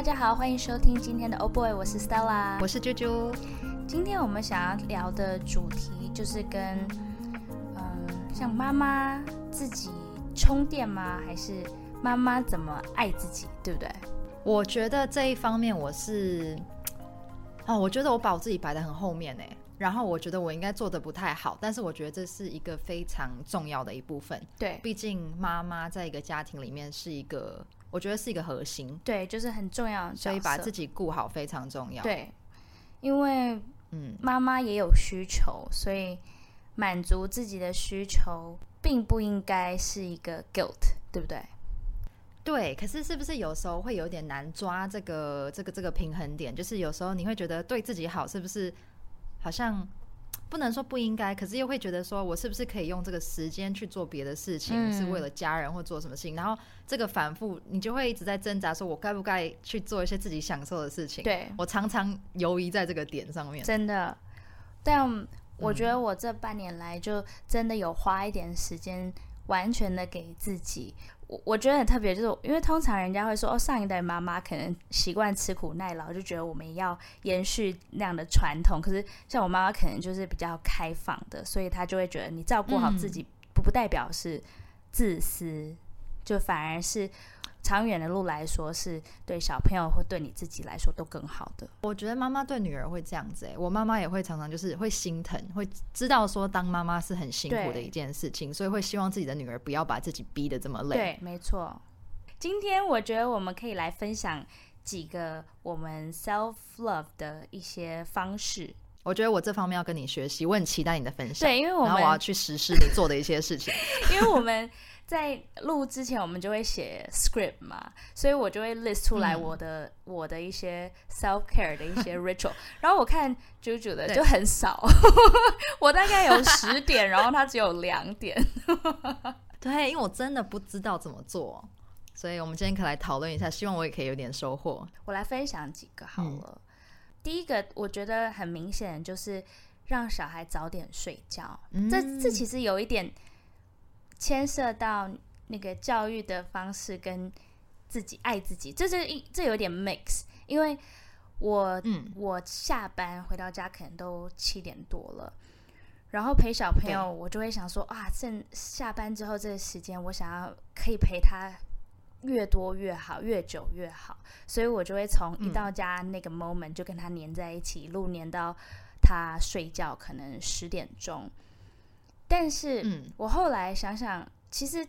大家好，欢迎收听今天的 Oh Boy，我是 Stella，我是啾啾。今天我们想要聊的主题就是跟嗯，像妈妈自己充电吗？还是妈妈怎么爱自己，对不对？我觉得这一方面我是，哦，我觉得我把我自己摆在很后面呢。然后我觉得我应该做的不太好，但是我觉得这是一个非常重要的一部分。对，毕竟妈妈在一个家庭里面是一个，我觉得是一个核心。对，就是很重要，所以把自己顾好非常重要。对，因为嗯，妈妈也有需求，所以满足自己的需求并不应该是一个 guilt，对不对？对，可是是不是有时候会有点难抓这个这个这个平衡点？就是有时候你会觉得对自己好，是不是？好像不能说不应该，可是又会觉得说，我是不是可以用这个时间去做别的事情，嗯、是为了家人或做什么事情？然后这个反复，你就会一直在挣扎，说我该不该去做一些自己享受的事情？对，我常常犹疑在这个点上面。真的，但我觉得我这半年来就真的有花一点时间，完全的给自己。我我觉得很特别，就是因为通常人家会说，哦，上一代妈妈可能习惯吃苦耐劳，就觉得我们要延续那样的传统。可是像我妈妈，可能就是比较开放的，所以她就会觉得你照顾好自己，不不代表是自私，嗯、就反而是。长远的路来说，是对小朋友或对你自己来说都更好的。我觉得妈妈对女儿会这样子我妈妈也会常常就是会心疼，会知道说当妈妈是很辛苦的一件事情，所以会希望自己的女儿不要把自己逼得这么累。对，没错。今天我觉得我们可以来分享几个我们 self love 的一些方式。我觉得我这方面要跟你学习，我很期待你的分享。对，因为我们然后我要去实施你做的一些事情，因为我们。在录之前，我们就会写 script 嘛，所以我就会 list 出来我的、嗯、我的一些 self care 的一些 ritual。然后我看 JoJo 的就很少，我大概有 十点，然后他只有两点。对，因为我真的不知道怎么做，所以我们今天可以来讨论一下，希望我也可以有点收获。我来分享几个好了。嗯、第一个，我觉得很明显就是让小孩早点睡觉。嗯、这这其实有一点。牵涉到那个教育的方式跟自己爱自己，这是一这有点 mix，因为我、嗯、我下班回到家可能都七点多了，然后陪小朋友，我就会想说啊，趁下班之后这个时间，我想要可以陪他越多越好，越久越好，所以我就会从一到家那个 moment 就跟他黏在一起，一路黏到他睡觉，可能十点钟。但是，我后来想想，其实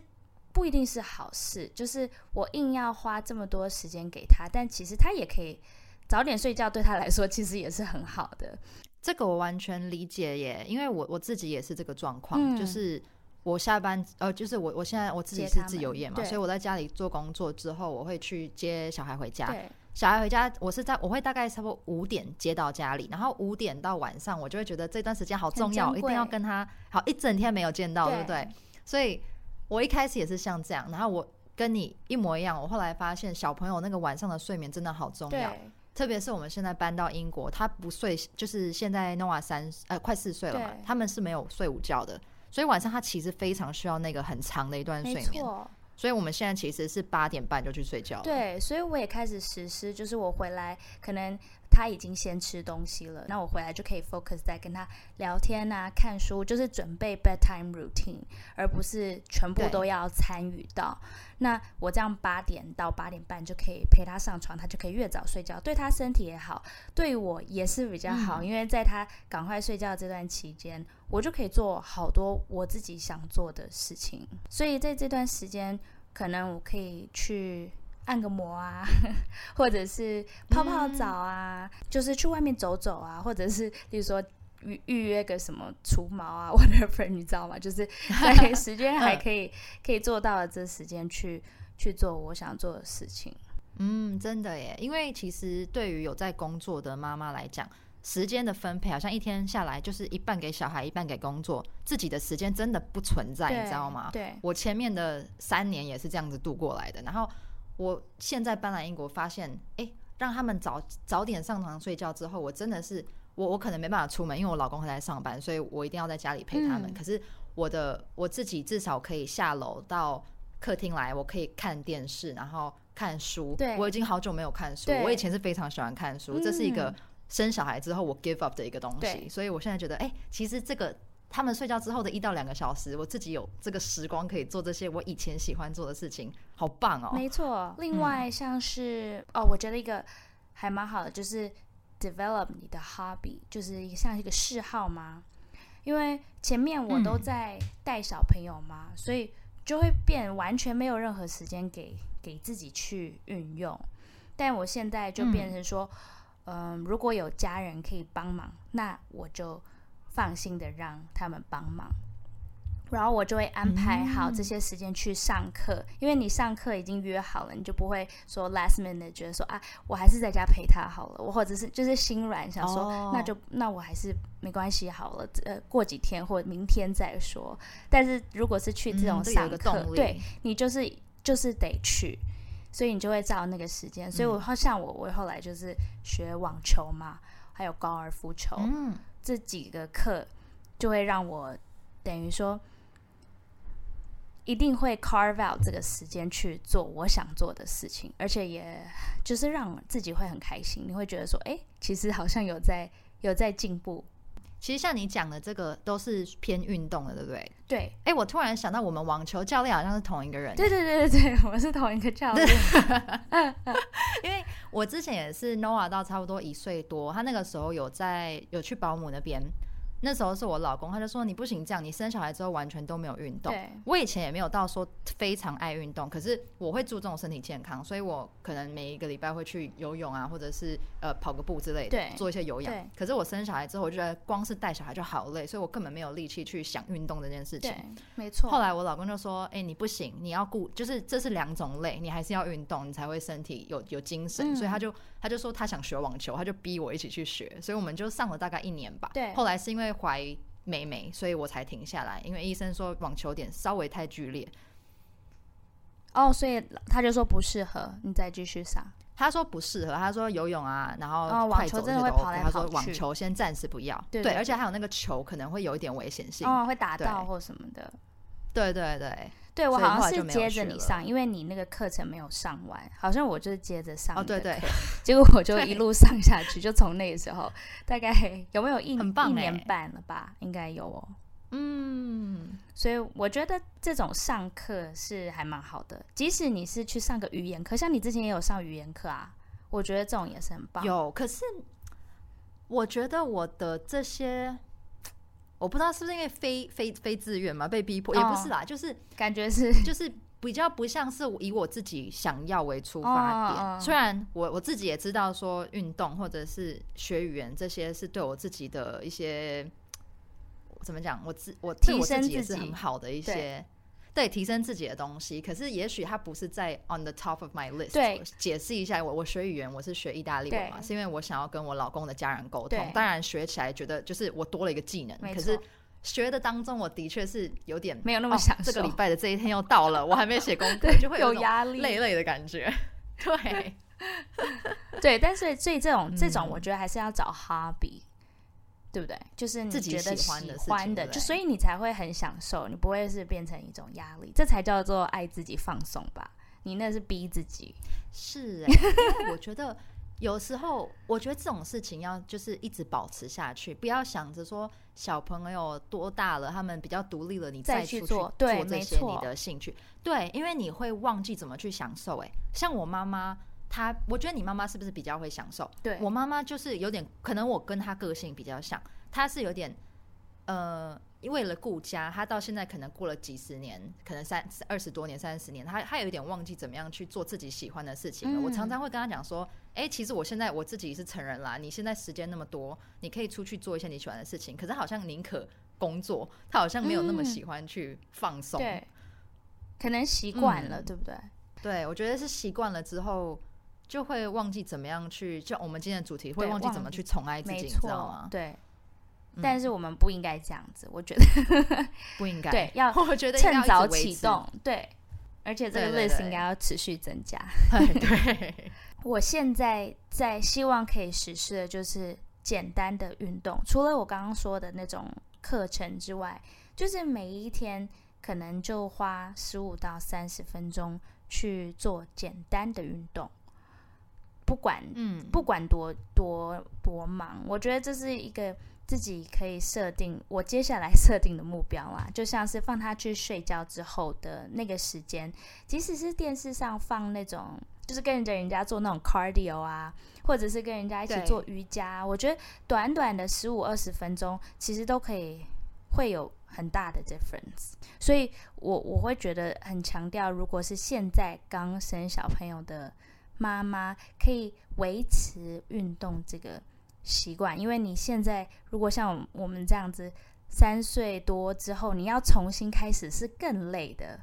不一定是好事。就是我硬要花这么多时间给他，但其实他也可以早点睡觉，对他来说其实也是很好的。这个我完全理解耶，因为我我自己也是这个状况，嗯、就是我下班呃，就是我我现在我自己是自由业嘛，所以我在家里做工作之后，我会去接小孩回家。对小孩回家，我是在我会大概差不多五点接到家里，然后五点到晚上，我就会觉得这段时间好重要，一定要跟他好一整天没有见到，对，对不对？所以我一开始也是像这样，然后我跟你一模一样。我后来发现小朋友那个晚上的睡眠真的好重要，特别是我们现在搬到英国，他不睡，就是现在 Noah 三呃快四岁了嘛，他们是没有睡午觉的，所以晚上他其实非常需要那个很长的一段睡眠。所以我们现在其实是八点半就去睡觉。对，所以我也开始实施，就是我回来可能他已经先吃东西了，那我回来就可以 focus 在跟他聊天啊、看书，就是准备 bedtime routine，而不是全部都要参与到。那我这样八点到八点半就可以陪他上床，他就可以越早睡觉，对他身体也好，对我也是比较好，嗯、因为在他赶快睡觉这段期间，我就可以做好多我自己想做的事情。所以在这段时间，可能我可以去按个摩啊，或者是泡泡澡啊，嗯、就是去外面走走啊，或者是比如说。预预约个什么除毛啊，whatever，你知道吗？就是在时间还 可以可以做到的这时间去去做我想做的事情。嗯，真的耶，因为其实对于有在工作的妈妈来讲，时间的分配好像一天下来就是一半给小孩，一半给工作，自己的时间真的不存在，你知道吗？对，我前面的三年也是这样子度过来的。然后我现在搬来英国，发现哎，让他们早早点上床睡觉之后，我真的是。我我可能没办法出门，因为我老公还在上班，所以我一定要在家里陪他们。嗯、可是我的我自己至少可以下楼到客厅来，我可以看电视，然后看书。对，我已经好久没有看书。我以前是非常喜欢看书，这是一个生小孩之后我 give up 的一个东西。所以我现在觉得，哎，其实这个他们睡觉之后的一到两个小时，我自己有这个时光可以做这些我以前喜欢做的事情，好棒哦！没错。另外像是、嗯、哦，我觉得一个还蛮好的，就是 develop 你的 hobby，就是像一个嗜好吗？因为前面我都在带小朋友嘛，嗯、所以就会变完全没有任何时间给给自己去运用。但我现在就变成说，嗯、呃，如果有家人可以帮忙，那我就放心的让他们帮忙。然后我就会安排好这些时间去上课，嗯、因为你上课已经约好了，你就不会说 last minute 觉得说啊，我还是在家陪他好了，我或者是就是心软想说，哦、那就那我还是没关系好了，呃，过几天或明天再说。但是如果是去这种上课，嗯、对你就是就是得去，所以你就会照那个时间。所以我像我，我后来就是学网球嘛，还有高尔夫球，嗯、这几个课就会让我等于说。一定会 carve out 这个时间去做我想做的事情，而且也就是让自己会很开心。你会觉得说，哎，其实好像有在有在进步。其实像你讲的这个都是偏运动的，对不对？对。哎，我突然想到，我们网球教练好像是同一个人。对对对对对，我是同一个教练。因为我之前也是 Noah 到差不多一岁多，他那个时候有在有去保姆那边。那时候是我老公，他就说，你不行这样，你生小孩之后完全都没有运动。对，我以前也没有到说非常爱运动，可是我会注重身体健康，所以我可能每一个礼拜会去游泳啊，或者是呃跑个步之类的，做一些有氧。对，可是我生小孩之后，我就觉得光是带小孩就好累，所以我根本没有力气去想运动这件事情。对，没错。后来我老公就说，哎、欸，你不行，你要顾，就是这是两种累，你还是要运动，你才会身体有有精神。嗯、所以他就他就说他想学网球，他就逼我一起去学，所以我们就上了大概一年吧。对，后来是因为怀妹妹，所以我才停下来，因为医生说网球点稍微太剧烈。哦，所以他就说不适合你再继续撒。他说不适合，他说游泳啊，然后快走这些都 OK。他说网球先暂时不要，对，对，对，而且还有那个球可能会有一点危险性，哦，会打到或什么的。对对对。对，我好像是接着你上，因为你那个课程没有上完，好像我就是接着上。哦，对对。结果我就一路上下去，就从那个时候，大概有没有一一年半了吧？应该有哦。嗯，所以我觉得这种上课是还蛮好的，即使你是去上个语言课，像你之前也有上语言课啊，我觉得这种也是很棒。有，可是我觉得我的这些。我不知道是不是因为非非非自愿嘛，被逼迫，也不是啦，就是感觉是 就是比较不像是以我自己想要为出发点。虽然我我自己也知道说运动或者是学语言这些是对我自己的一些怎么讲，我自我对我自己也是很好的一些。对，提升自己的东西，可是也许它不是在 on the top of my list。对，解释一下，我我学语言，我是学意大利文嘛，是因为我想要跟我老公的家人沟通。当然学起来觉得就是我多了一个技能，可是学的当中，我的确是有点没有那么享受。这个礼拜的这一天又到了，我还没写功课，就会有压力、累累的感觉。对，对，但是所以这种这种，我觉得还是要找 hobby。对不对？就是你觉得喜欢的，喜欢的，就所以你才会很享受，你不会是变成一种压力，这才叫做爱自己放松吧？你那是逼自己，是哎、欸，我觉得有时候，我觉得这种事情要就是一直保持下去，不要想着说小朋友多大了，他们比较独立了，你再去做做这些你的兴趣，对，因为你会忘记怎么去享受、欸。哎，像我妈妈。他，我觉得你妈妈是不是比较会享受？对，我妈妈就是有点，可能我跟她个性比较像，她是有点，呃，为了顾家，她到现在可能过了几十年，可能三二十多年、三十年，她她有一点忘记怎么样去做自己喜欢的事情了。嗯、我常常会跟她讲说，哎、欸，其实我现在我自己是成人啦，你现在时间那么多，你可以出去做一些你喜欢的事情。可是好像宁可工作，她好像没有那么喜欢去放松、嗯。对，可能习惯了，嗯、对不对？对，我觉得是习惯了之后。就会忘记怎么样去，就我们今天的主题会忘记怎么去宠爱自己，你知道吗？对，但是我们不应该这样子，我觉得 不应该。对，要 我觉得趁早启动，对，而且这个 list 应该要持续增加。对，我现在在希望可以实施的就是简单的运动，除了我刚刚说的那种课程之外，就是每一天可能就花十五到三十分钟去做简单的运动。不管嗯，不管多多多忙，我觉得这是一个自己可以设定我接下来设定的目标啦。就像是放他去睡觉之后的那个时间，即使是电视上放那种，就是跟着人家做那种 cardio 啊，或者是跟人家一起做瑜伽，我觉得短短的十五二十分钟，其实都可以会有很大的 difference。所以我我会觉得很强调，如果是现在刚生小朋友的。妈妈可以维持运动这个习惯，因为你现在如果像我们这样子三岁多之后，你要重新开始是更累的。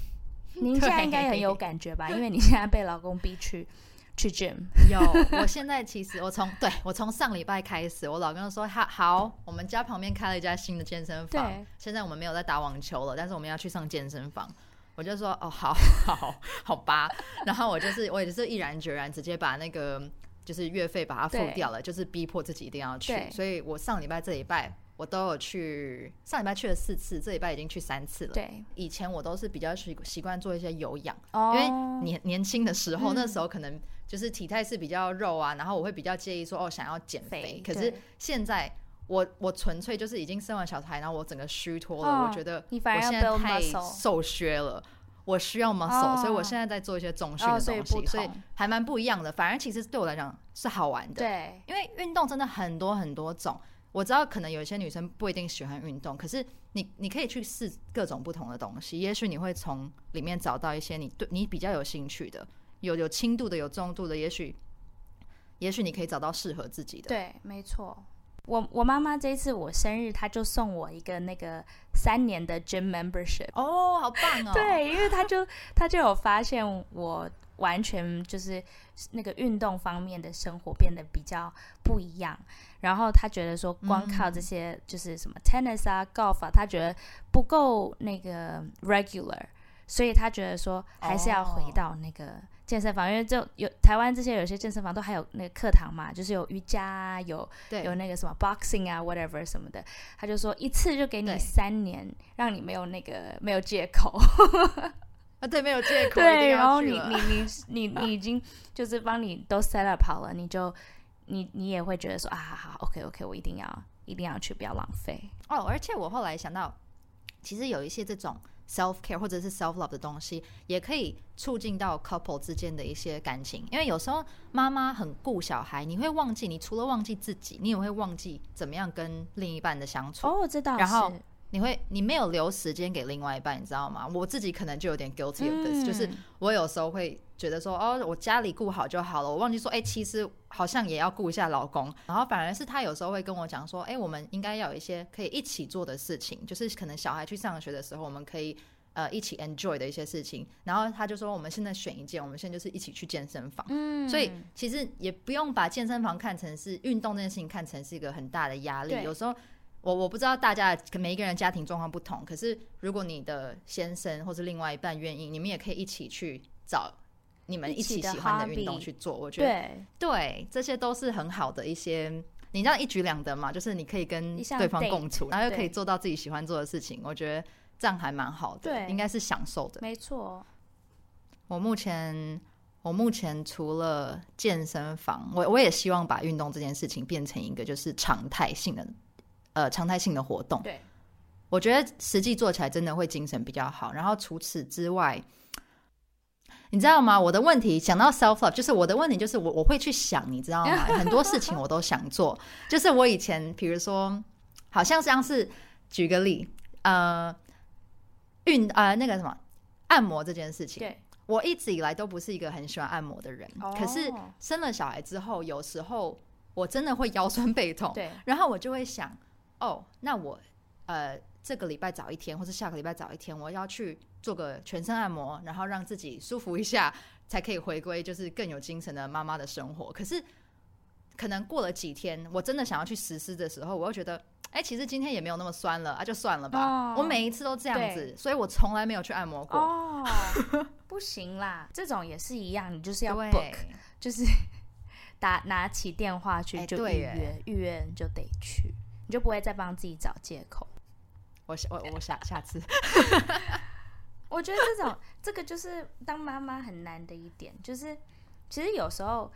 您现在应该很有感觉吧？因为你现在被老公逼去去 gym。有，我现在其实我从对我从上礼拜开始，我老公说好好，我们家旁边开了一家新的健身房。现在我们没有在打网球了，但是我们要去上健身房。我就说哦，好 好好吧，然后我就是我也是毅然决然直接把那个就是月费把它付掉了，就是逼迫自己一定要去。所以我上礼拜这礼拜我都有去，上礼拜去了四次，这礼拜已经去三次了。对，以前我都是比较习习惯做一些有氧，哦、因为年年轻的时候、嗯、那时候可能就是体态是比较肉啊，然后我会比较介意说哦想要减肥，可是现在。我我纯粹就是已经生完小孩，然后我整个虚脱了。哦、我觉得我现在太瘦削了，我需要 muscle，、哦、所以我现在在做一些重训的东西，哦、所以，所以还蛮不一样的。反而其实对我来讲是好玩的，对，因为运动真的很多很多种。我知道可能有一些女生不一定喜欢运动，可是你你可以去试各种不同的东西，也许你会从里面找到一些你对你比较有兴趣的，有有轻度的，有重度的，也许也许你可以找到适合自己的。对，没错。我我妈妈这一次我生日，她就送我一个那个三年的 gym membership。哦，好棒哦！对，因为她就她就有发现我完全就是那个运动方面的生活变得比较不一样，然后她觉得说光靠这些就是什么 tennis 啊、golf 啊，她觉得不够那个 regular，所以她觉得说还是要回到那个。健身房，因为就有台湾这些有些健身房都还有那个课堂嘛，就是有瑜伽啊，有有那个什么 boxing 啊，whatever 什么的。他就说一次就给你三年，让你没有那个没有借口 啊，对，没有借口。对，然后你你你你 你已经就是帮你都 set up 好了，你就你你也会觉得说啊，好好，OK OK，我一定要一定要去，不要浪费哦。而且我后来想到，其实有一些这种。Self care 或者是 self love 的东西，也可以促进到 couple 之间的一些感情。因为有时候妈妈很顾小孩，你会忘记，你除了忘记自己，你也会忘记怎么样跟另一半的相处。哦，我知道。然后。你会，你没有留时间给另外一半，你知道吗？我自己可能就有点 guilty of this，、嗯、就是我有时候会觉得说，哦，我家里顾好就好了，我忘记说，哎，其实好像也要顾一下老公。然后反而是他有时候会跟我讲说，哎，我们应该要有一些可以一起做的事情，就是可能小孩去上学的时候，我们可以呃一起 enjoy 的一些事情。然后他就说，我们现在选一件，我们现在就是一起去健身房。嗯，所以其实也不用把健身房看成是运动这件事情，看成是一个很大的压力。有时候。我我不知道大家每一个人家庭状况不同，可是如果你的先生或是另外一半愿意，你们也可以一起去找你们一起喜欢的运动去做。我觉得对，对，这些都是很好的一些，你这样一举两得嘛，就是你可以跟对方共处，然后又可以做到自己喜欢做的事情。我觉得这样还蛮好的，对，应该是享受的。没错。我目前我目前除了健身房，我我也希望把运动这件事情变成一个就是常态性的。呃，常态性的活动，对，我觉得实际做起来真的会精神比较好。然后除此之外，你知道吗？我的问题想到 self love，就是我的问题就是我我会去想，你知道吗？很多事情我都想做，就是我以前比如说，好像像是举个例，呃，运呃那个什么按摩这件事情，对，我一直以来都不是一个很喜欢按摩的人，哦，可是生了小孩之后，有时候我真的会腰酸背痛，对，然后我就会想。哦，oh, 那我呃这个礼拜早一天，或是下个礼拜早一天，我要去做个全身按摩，然后让自己舒服一下，才可以回归就是更有精神的妈妈的生活。可是可能过了几天，我真的想要去实施的时候，我又觉得，哎，其实今天也没有那么酸了啊，就算了吧。Oh, 我每一次都这样子，所以我从来没有去按摩过。哦，oh, 不行啦，这种也是一样，你就是要 book，就是 打拿起电话去就预约，预约就得去。你就不会再帮自己找借口。我我我下下次。我觉得这种这个就是当妈妈很难的一点，就是其实有时候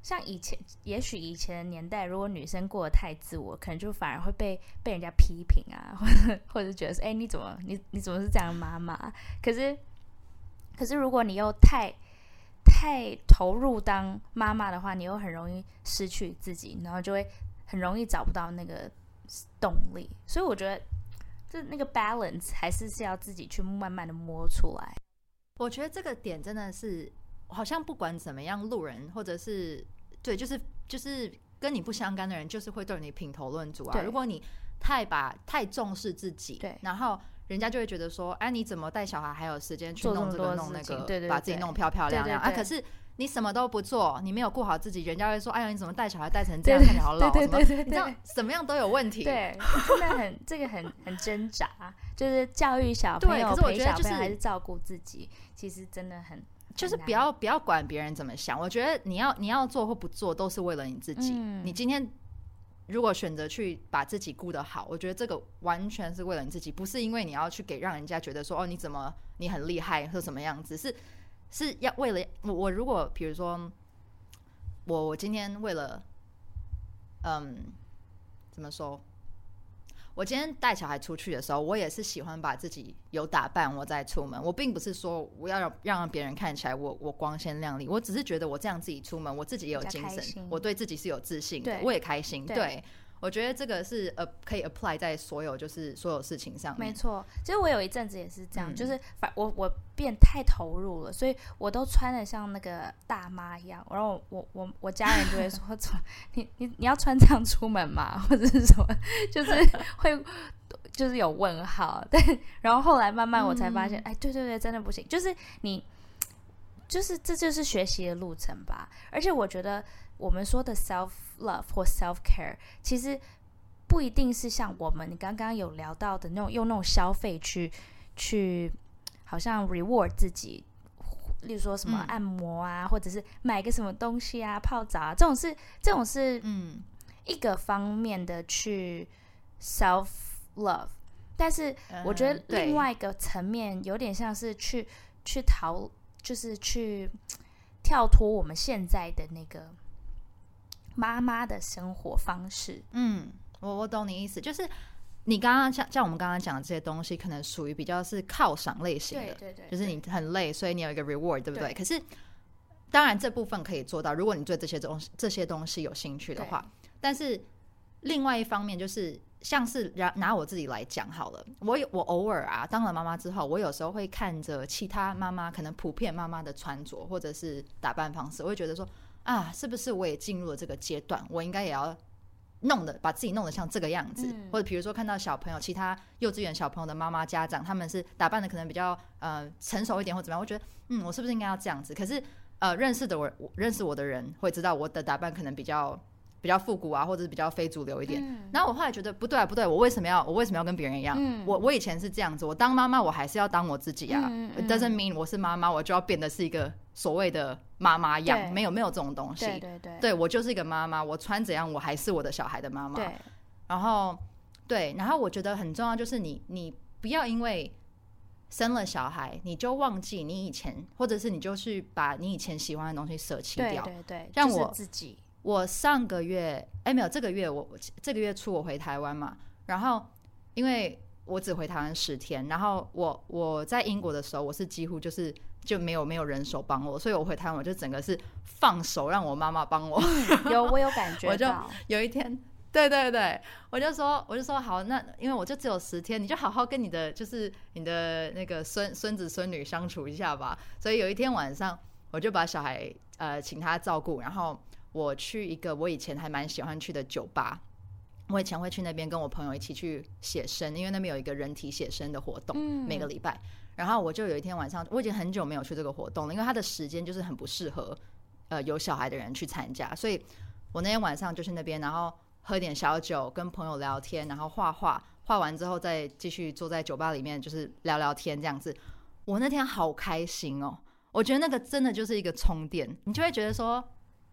像以前，也许以前的年代，如果女生过得太自我，可能就反而会被被人家批评啊，或者或者觉得说，哎，你怎么你你怎么是这样的妈妈？可是可是如果你又太太投入当妈妈的话，你又很容易失去自己，然后就会很容易找不到那个动力。所以我觉得。就那个 balance 还是是要自己去慢慢的摸出来。我觉得这个点真的是，好像不管怎么样，路人或者是对，就是就是跟你不相干的人，就是会对你品头论足啊。如果你太把太重视自己，对，然后人家就会觉得说，哎，你怎么带小孩还有时间去弄这个弄那个，对对对，把自己弄漂漂亮亮啊？可是。你什么都不做，你没有顾好自己，人家会说：“哎呀，你怎么带小孩带成这样，看起来好老？”对对对对，你知道什么样都有问题。对，真的很这个很很挣扎，就是教育小朋友，可是我觉得就是还是照顾自己，其实真的很就是不要不要管别人怎么想。我觉得你要你要做或不做，都是为了你自己。嗯、你今天如果选择去把自己顾得好，我觉得这个完全是为了你自己，不是因为你要去给让人家觉得说：“哦，你怎么你很厉害或什么样子？”是。是要为了我，我如果比如说，我我今天为了，嗯，怎么说？我今天带小孩出去的时候，我也是喜欢把自己有打扮，我再出门。我并不是说我要让让别人看起来我我光鲜亮丽，我只是觉得我这样自己出门，我自己也有精神，我对自己是有自信的，我也开心，对。对我觉得这个是呃可以 apply 在所有就是所有事情上面。没错，其实我有一阵子也是这样，嗯、就是反我我变太投入了，所以我都穿的像那个大妈一样。然后我我我家人就会说：“ 你你你要穿这样出门吗？或者是什么？”就是会就是有问号。但然后后来慢慢我才发现，嗯、哎，对对对，真的不行。就是你就是这就是学习的路程吧。而且我觉得。我们说的 self love 或 self care，其实不一定是像我们你刚刚有聊到的那种用那种消费去去好像 reward 自己，例如说什么按摩啊，嗯、或者是买个什么东西啊、泡澡啊，这种是这种是嗯。一个方面的去 self love，但是我觉得另外一个层面有点像是去去逃，就是去跳脱我们现在的那个。妈妈的生活方式，嗯，我我懂你意思，就是你刚刚像像我们刚刚讲的这些东西，可能属于比较是犒赏类型的，对对对，就是你很累，所以你有一个 reward，对不对？对，可是当然这部分可以做到，如果你对这些东西这些东西有兴趣的话，但是另外一方面就是像是拿拿我自己来讲好了，我有我偶尔啊当了妈妈之后，我有时候会看着其他妈妈，可能普遍妈妈的穿着或者是打扮方式，我会觉得说。啊，是不是我也进入了这个阶段？我应该也要弄的把自己弄得像这个样子，嗯、或者比如说看到小朋友，其他幼稚园小朋友的妈妈家长，他们是打扮的可能比较呃成熟一点或怎么样？我觉得，嗯，我是不是应该要这样子？可是呃，认识的我，我认识我的人会知道我的打扮可能比较。比较复古啊，或者是比较非主流一点。嗯、然后我后来觉得不对啊，不对，我为什么要我为什么要跟别人一样？嗯、我我以前是这样子，我当妈妈我还是要当我自己啊。嗯嗯、It doesn't mean 我是妈妈，我就要变得是一个所谓的妈妈样，对没有没有这种东西。对对对，对我就是一个妈妈，我穿怎样我还是我的小孩的妈妈。然后对，然后我觉得很重要就是你你不要因为生了小孩你就忘记你以前，或者是你就去把你以前喜欢的东西舍弃掉。对对对，让我自己。我上个月，哎，没有，这个月我这个月初我回台湾嘛，然后因为我只回台湾十天，然后我我在英国的时候，我是几乎就是就没有没有人手帮我，所以我回台湾我就整个是放手让我妈妈帮我。有 我有感觉到，我就有一天，对对对，我就说我就说好，那因为我就只有十天，你就好好跟你的就是你的那个孙孙子孙女相处一下吧。所以有一天晚上，我就把小孩呃请他照顾，然后。我去一个我以前还蛮喜欢去的酒吧，我以前会去那边跟我朋友一起去写生，因为那边有一个人体写生的活动，嗯、每个礼拜。然后我就有一天晚上，我已经很久没有去这个活动了，因为他的时间就是很不适合呃有小孩的人去参加，所以我那天晚上就去那边，然后喝点小酒，跟朋友聊天，然后画画，画完之后再继续坐在酒吧里面就是聊聊天这样子。我那天好开心哦，我觉得那个真的就是一个充电，你就会觉得说。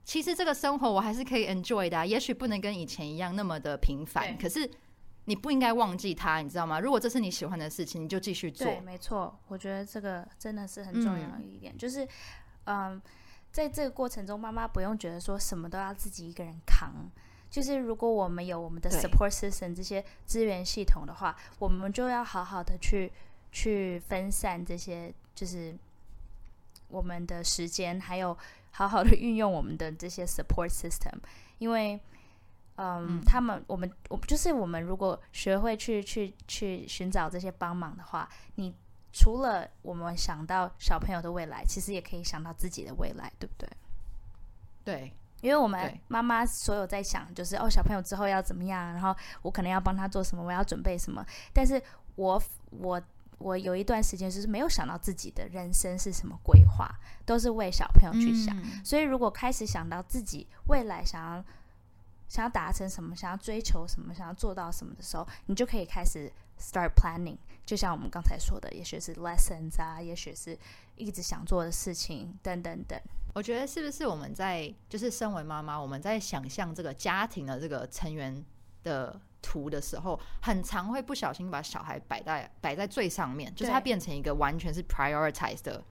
其实这个生活我还是可以 enjoy 的啊，也许不能跟以前一样那么的平凡，可是你不应该忘记它，你知道吗？如果这是你喜欢的事情，你就继续做。对，没错，我觉得这个真的是很重要的一点，嗯、就是，嗯，在这个过程中，妈妈不用觉得说什么都要自己一个人扛。就是如果我们有我们的 support system 这些资源系统的话，我们就要好好的去去分散这些，就是我们的时间，还有好好的运用我们的这些 support system，因为，嗯，嗯他们我们我就是我们如果学会去去去寻找这些帮忙的话，你除了我们想到小朋友的未来，其实也可以想到自己的未来，对不对？对。因为我们妈妈所有在想，就是哦，小朋友之后要怎么样，然后我可能要帮他做什么，我要准备什么。但是我我我有一段时间就是没有想到自己的人生是什么规划，都是为小朋友去想。嗯、所以如果开始想到自己未来想要想要达成什么，想要追求什么，想要做到什么的时候，你就可以开始 start planning。就像我们刚才说的，也许是 lessons 啊，也许是一直想做的事情，等等等。我觉得是不是我们在就是身为妈妈，我们在想象这个家庭的这个成员的图的时候，很常会不小心把小孩摆在摆在最上面，就是他变成一个完全是 prioritized 的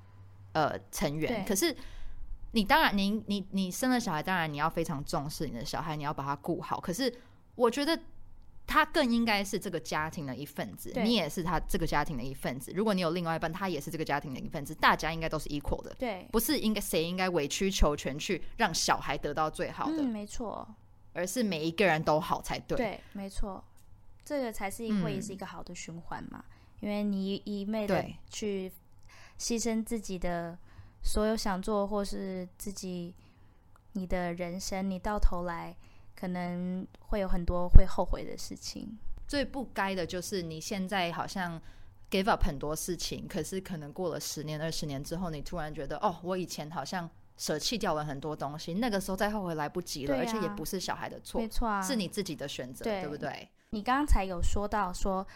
呃成员。可是你当然，你你你生了小孩，当然你要非常重视你的小孩，你要把他顾好。可是我觉得。他更应该是这个家庭的一份子，你也是他这个家庭的一份子。如果你有另外一半，他也是这个家庭的一份子，大家应该都是 equal 的。对，不是应该谁应该委曲求全去让小孩得到最好的？嗯，没错。而是每一个人都好才对。对，没错，这个才是会是一个好的循环嘛。嗯，因为你一昧的去牺牲自己的所有想做或是自己你的人生，你到头来。可能会有很多会后悔的事情。最不该的就是你现在好像 give up 很多事情，可是可能过了十年、二十年之后，你突然觉得，哦，我以前好像舍弃掉了很多东西，那个时候再后悔来不及了，啊、而且也不是小孩的错，没错啊，是你自己的选择，对，对不对？你刚刚才有说到说，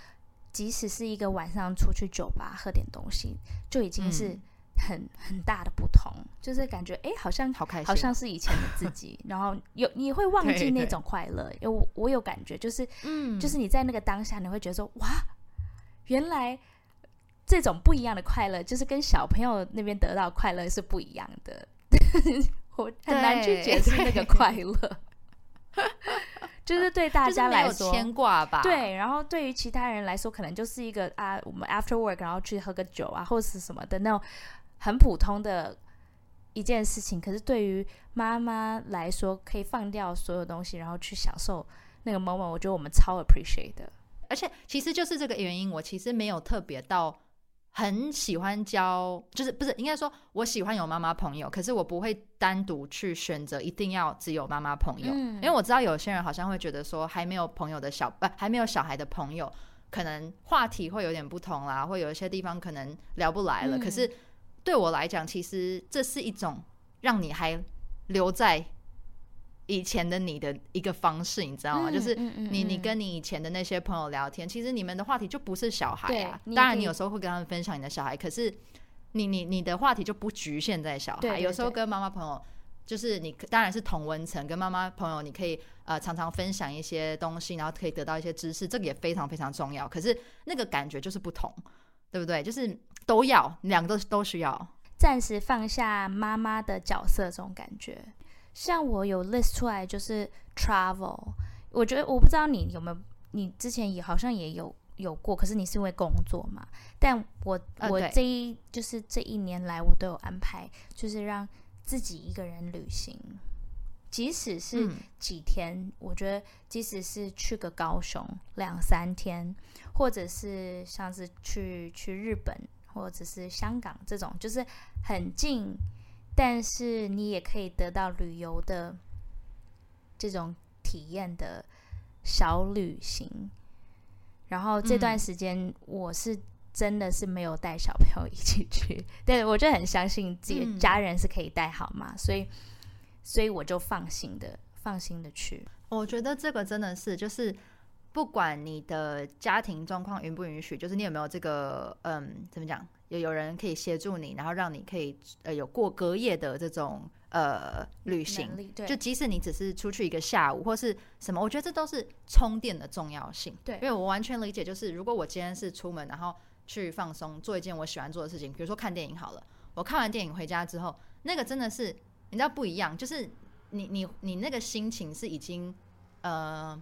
即使是一个晚上出去酒吧喝点东西，就已经是、嗯。很很大的不同，就是感觉哎，好像好开心，好像是以前的自己，然后有你会忘记那种快乐。因为我我有感觉，就是嗯，就是你在那个当下，你会觉得说哇，原来这种不一样的快乐，就是跟小朋友那边得到快乐是不一样的。我很难去解释那个快乐，就是对大家来说牵挂吧。对，然后对于其他人来说，可能就是一个啊，我们 after work 然后去喝个酒啊，或者是什么的那种。很普通的一件事情，可是对于妈妈来说，可以放掉所有东西，然后去享受那个 moment。我觉得我们超 appreciate 的。而且，其实就是这个原因，我其实没有特别到很喜欢交，就是不是应该说，我喜欢有妈妈朋友，可是我不会单独去选择一定要只有妈妈朋友，嗯，因为我知道有些人好像会觉得说，还没有朋友的小，不，还没有小孩的朋友，可能话题会有点不同啦，会有一些地方可能聊不来了，嗯，可是。对我来讲，其实这是一种让你还留在以前的你的一个方式，你知道吗？嗯、就是你你跟你以前的那些朋友聊天，嗯、其实你们的话题就不是小孩啊。当然，你有时候会跟他们分享你的小孩，可是你你你的话题就不局限在小孩。有时候跟妈妈朋友，就是你当然是同温层，跟妈妈朋友你可以呃常常分享一些东西，然后可以得到一些知识，这个也非常非常重要。可是那个感觉就是不同，对不对？就是。都要，两个都都需要。暂时放下妈妈的角色，这种感觉。像我有 list 出来，就是 travel。我觉得我不知道你有没有，你之前也好像也有有过，可是你是因为工作嘛。但我我这一、啊、就是这一年来，我都有安排，就是让自己一个人旅行，即使是几天。嗯、我觉得即使是去个高雄两三天，或者是像是去去日本。或者是香港这种，就是很近，但是你也可以得到旅游的这种体验的小旅行。然后这段时间，我是真的是没有带小朋友 一起去，嗯、对，我就很相信自己的家人是可以带好嘛，嗯、所以，所以我就放心的放心的去。我觉得这个真的是就是。不管你的家庭状况允不允许，就是你有没有这个，嗯，怎么讲，有有人可以协助你，然后让你可以呃有过隔夜的这种呃旅行，对，就即使你只是出去一个下午或是什么，我觉得这都是充电的重要性。对，因为我完全理解，就是如果我今天是出门，然后去放松，做一件我喜欢做的事情，比如说看电影好了。我看完电影回家之后，那个真的是你知道不一样，就是你你你那个心情是已经呃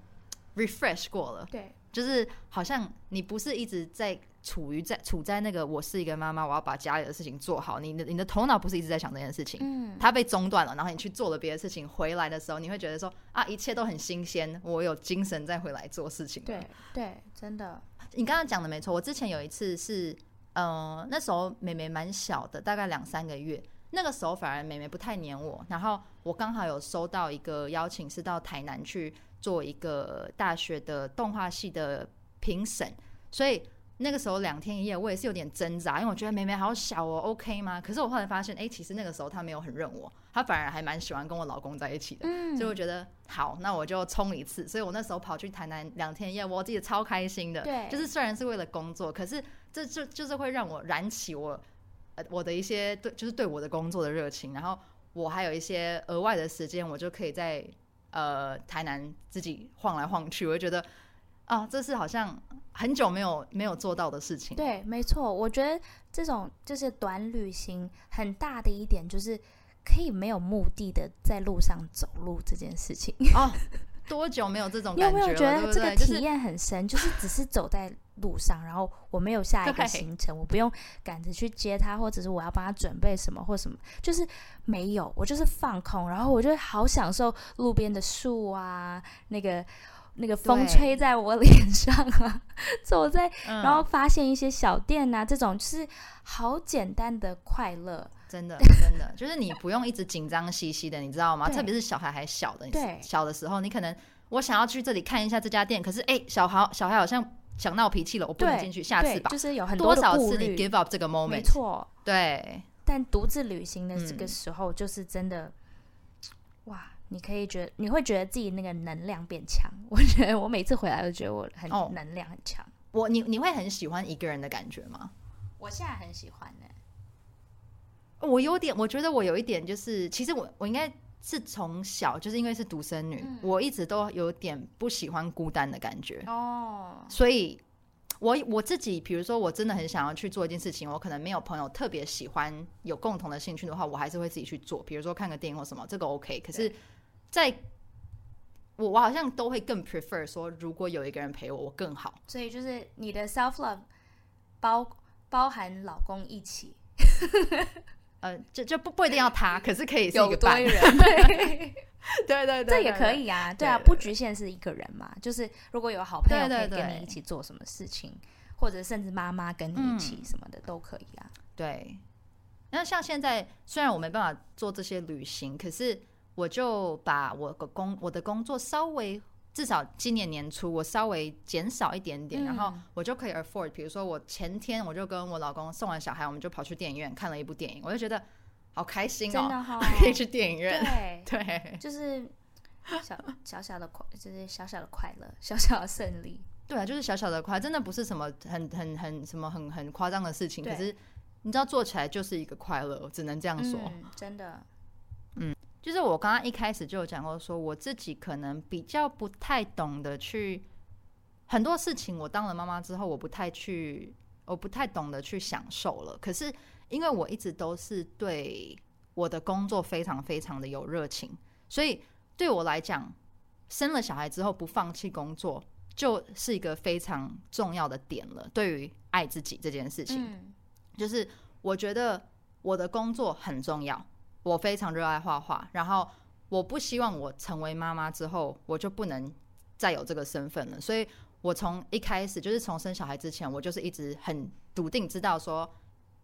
refresh 过了。对，就是好像你不是一直在。处于在处在那个我是一个妈妈，我要把家里的事情做好。你的你的头脑不是一直在想这件事情，嗯，它被中断了，然后你去做了别的事情，回来的时候你会觉得说啊，一切都很新鲜，我有精神再回来做事情。对对，真的。你刚刚讲的没错，我之前有一次是，呃，那时候妹妹蛮小的，大概两三个月，那个时候反而妹妹不太黏我，然后我刚好有收到一个邀请，是到台南去做一个大学的动画系的评审，所以。那个时候两天一夜，我也是有点挣扎，因为我觉得妹妹好小哦，OK 吗？可是我后来发现，哎，其实那个时候她没有很认我，她反而还蛮喜欢跟我老公在一起的，嗯，所以我觉得好，那我就冲一次。所以我那时候跑去台南两天一夜，我自己超开心的，对，就是虽然是为了工作，可是这就就是会让我燃起我呃我的一些对，就是对我的工作的热情，然后我还有一些额外的时间，我就可以在呃台南自己晃来晃去，我就觉得。啊，这是好像很久没有没有做到的事情。对，没错，我觉得这种就是短旅行很大的一点就是可以没有目的的在路上走路这件事情。哦，多久没有这种感觉了？有没有觉得这个体验很深？就是、就是只是走在路上，然后我没有下一个行程，我不用赶着去接他，或者是我要帮他准备什么或什么，就是没有，我就是放空，然后我就好享受路边的树啊，那个。那个风吹在我脸上啊，走在，然后发现一些小店啊，嗯、这种就是好简单的快乐，真的真的，就是你不用一直紧张兮兮的，你知道吗？特别是小孩还小的，对，小的时候，你可能我想要去这里看一下这家店，可是哎，小孩小孩好像想闹脾气了，我不能进去，下次吧，就是有很多，多少次你 give up 这个 moment，没错，对。但独自旅行的这个时候，就是真的。你可以觉得，你会觉得自己那个能量变强。我觉得我每次回来都觉得我很能量很强。哦、我你你会很喜欢一个人的感觉吗？我现在很喜欢呢、欸。我有点，我觉得我有一点就是，其实我我应该是从小就是因为是独生女、嗯，我一直都有点不喜欢孤单的感觉。哦。所以我我自己，比如说我真的很想要去做一件事情，我可能没有朋友特别喜欢有共同的兴趣的话，我还是会自己去做。比如说看个电影或什么，这个 OK。可是。在我我好像都会更 prefer 说，如果有一个人陪我，我更好。所以就是你的 self love 包包含老公一起，呃，就就不不一定要他，可是可以是一个伴人，对 对对，这也可以啊，对啊，不局限是一个人嘛，就是如果有好朋友可以跟你一起做什么事情，对对对，或者甚至妈妈跟你一起什么的、嗯、都可以啊。对，那像现在虽然我没办法做这些旅行，可是。我就把我的工我的工作稍微至少今年年初我稍微减少一点点，嗯，然后我就可以 afford。比如说我前天我就跟我老公送完小孩，我们就跑去电影院看了一部电影，我就觉得好开心哦，真的 好可以去电影院，对。对，就是小小小的快，就是小小的快乐，小小的胜利，对啊，就是小小的快，真的不是什么很很很什么很很夸张的事情，可是你知道做起来就是一个快乐，我只能这样说，嗯，真的。就是我刚刚一开始就有讲过，说我自己可能比较不太懂得去很多事情。我当了妈妈之后，我不太去，我不太懂得去享受了。可是因为我一直都是对我的工作非常非常的有热情，所以对我来讲，生了小孩之后不放弃工作就是一个非常重要的点了。对于爱自己这件事情，就是我觉得我的工作很重要。我非常热爱画画，然后我不希望我成为妈妈之后，我就不能再有这个身份了。所以，我从一开始就是从生小孩之前，我就是一直很笃定知道说，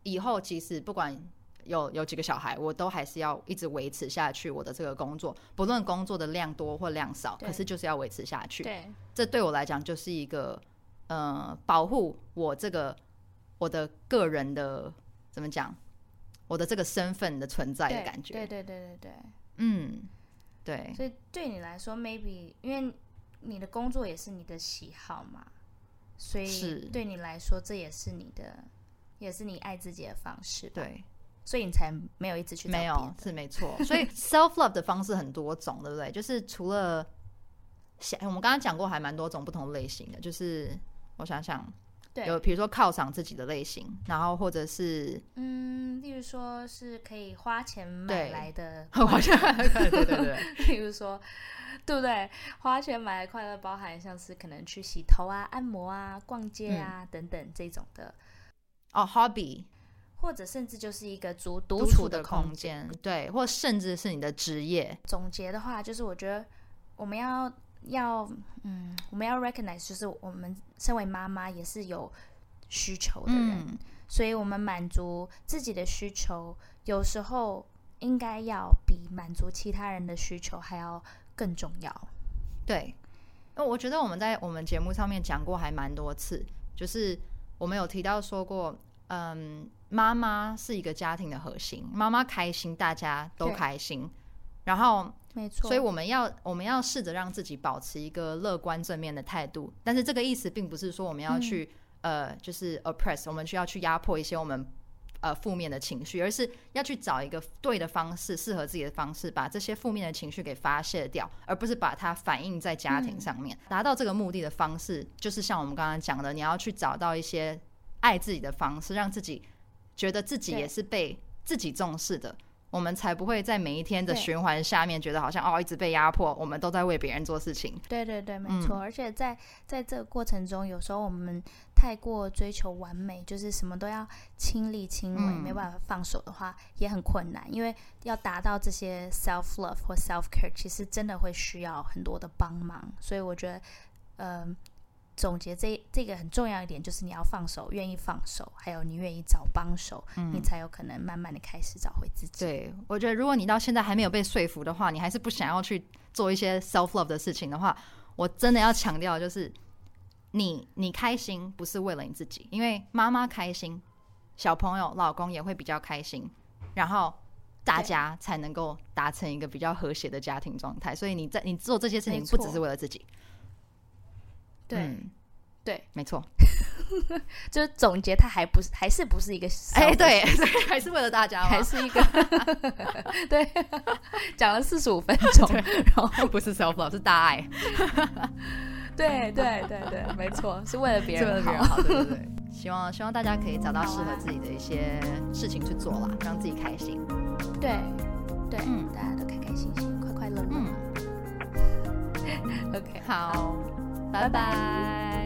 以后其实不管有有几个小孩，我都还是要一直维持下去我的这个工作，不论工作的量多或量少，可是就是要维持下去。对，这对我来讲就是一个呃，保护我这个我的个人的怎么讲？我的这个身份的存在的感觉，对对对对对，嗯，对。所以对你来说，maybe 因为你的工作也是你的喜好嘛，所以对你来说，这也是你的，也是你爱自己的方式。对，所以你才没有一直去。没有，是没错。所以 self love 的方式很多种，对不对？就是除了想，我们刚刚讲过，还蛮多种不同类型的。就是我想想，对，有比如说犒赏自己的类型，然后或者是嗯，例如说是可以花钱买来的，花钱买来的，对对对。例如说，对不对？花钱买的快乐，包含像是可能去洗头啊、按摩啊、逛街啊、嗯、等等这种的。哦，hobby。或者甚至就是一个独独处的空间，对，或甚至是你的职业。总结的话，就是我觉得我们要要嗯，我们要 recognize，就是我们身为妈妈也是有需求的人，嗯、所以我们满足自己的需求，有时候应该要比满足其他人的需求还要更重要。对，那我觉得我们在我们节目上面讲过还蛮多次，就是我们有提到说过，嗯。妈妈是一个家庭的核心，妈妈开心，大家都开心。然后，没错，所以我们要我们要试着让自己保持一个乐观正面的态度。但是这个意思并不是说我们要去、嗯、呃，就是 oppress，我们需要去压迫一些我们呃负面的情绪，而是要去找一个对的方式，适合自己的方式，把这些负面的情绪给发泄掉，而不是把它反映在家庭上面。嗯、达到这个目的的方式，就是像我们刚刚讲的，你要去找到一些爱自己的方式，让自己。觉得自己也是被自己重视的，我们才不会在每一天的循环下面觉得好像哦一直被压迫，我们都在为别人做事情。对对对，没错。嗯、而且在在这个过程中，有时候我们太过追求完美，就是什么都要亲力亲为，嗯、没办法放手的话，也很困难。因为要达到这些 self love 或 self care，其实真的会需要很多的帮忙。所以我觉得，嗯、呃。总结这这个很重要一点，就是你要放手，愿意放手，还有你愿意找帮手，嗯、你才有可能慢慢的开始找回自己。对，我觉得如果你到现在还没有被说服的话，你还是不想要去做一些 self love 的事情的话，我真的要强调，就是你你开心不是为了你自己，因为妈妈开心，小朋友、老公也会比较开心，然后大家才能够达成一个比较和谐的家庭状态。所以你在你做这些事情，不只是为了自己。对，嗯、对，没错，就是总结，它还不是，还是不是一个，哎，对，还是为了大家，还是一个，对，讲了四十五分钟，然后不是 self love，是大爱，对对对对，没错，是为了别人好，好，对对对，希望希望大家可以找到适合自己的一些事情去做啦，让自己开心，对对，嗯，大家都开开心心，快快乐乐，嗯，OK，好。拜拜。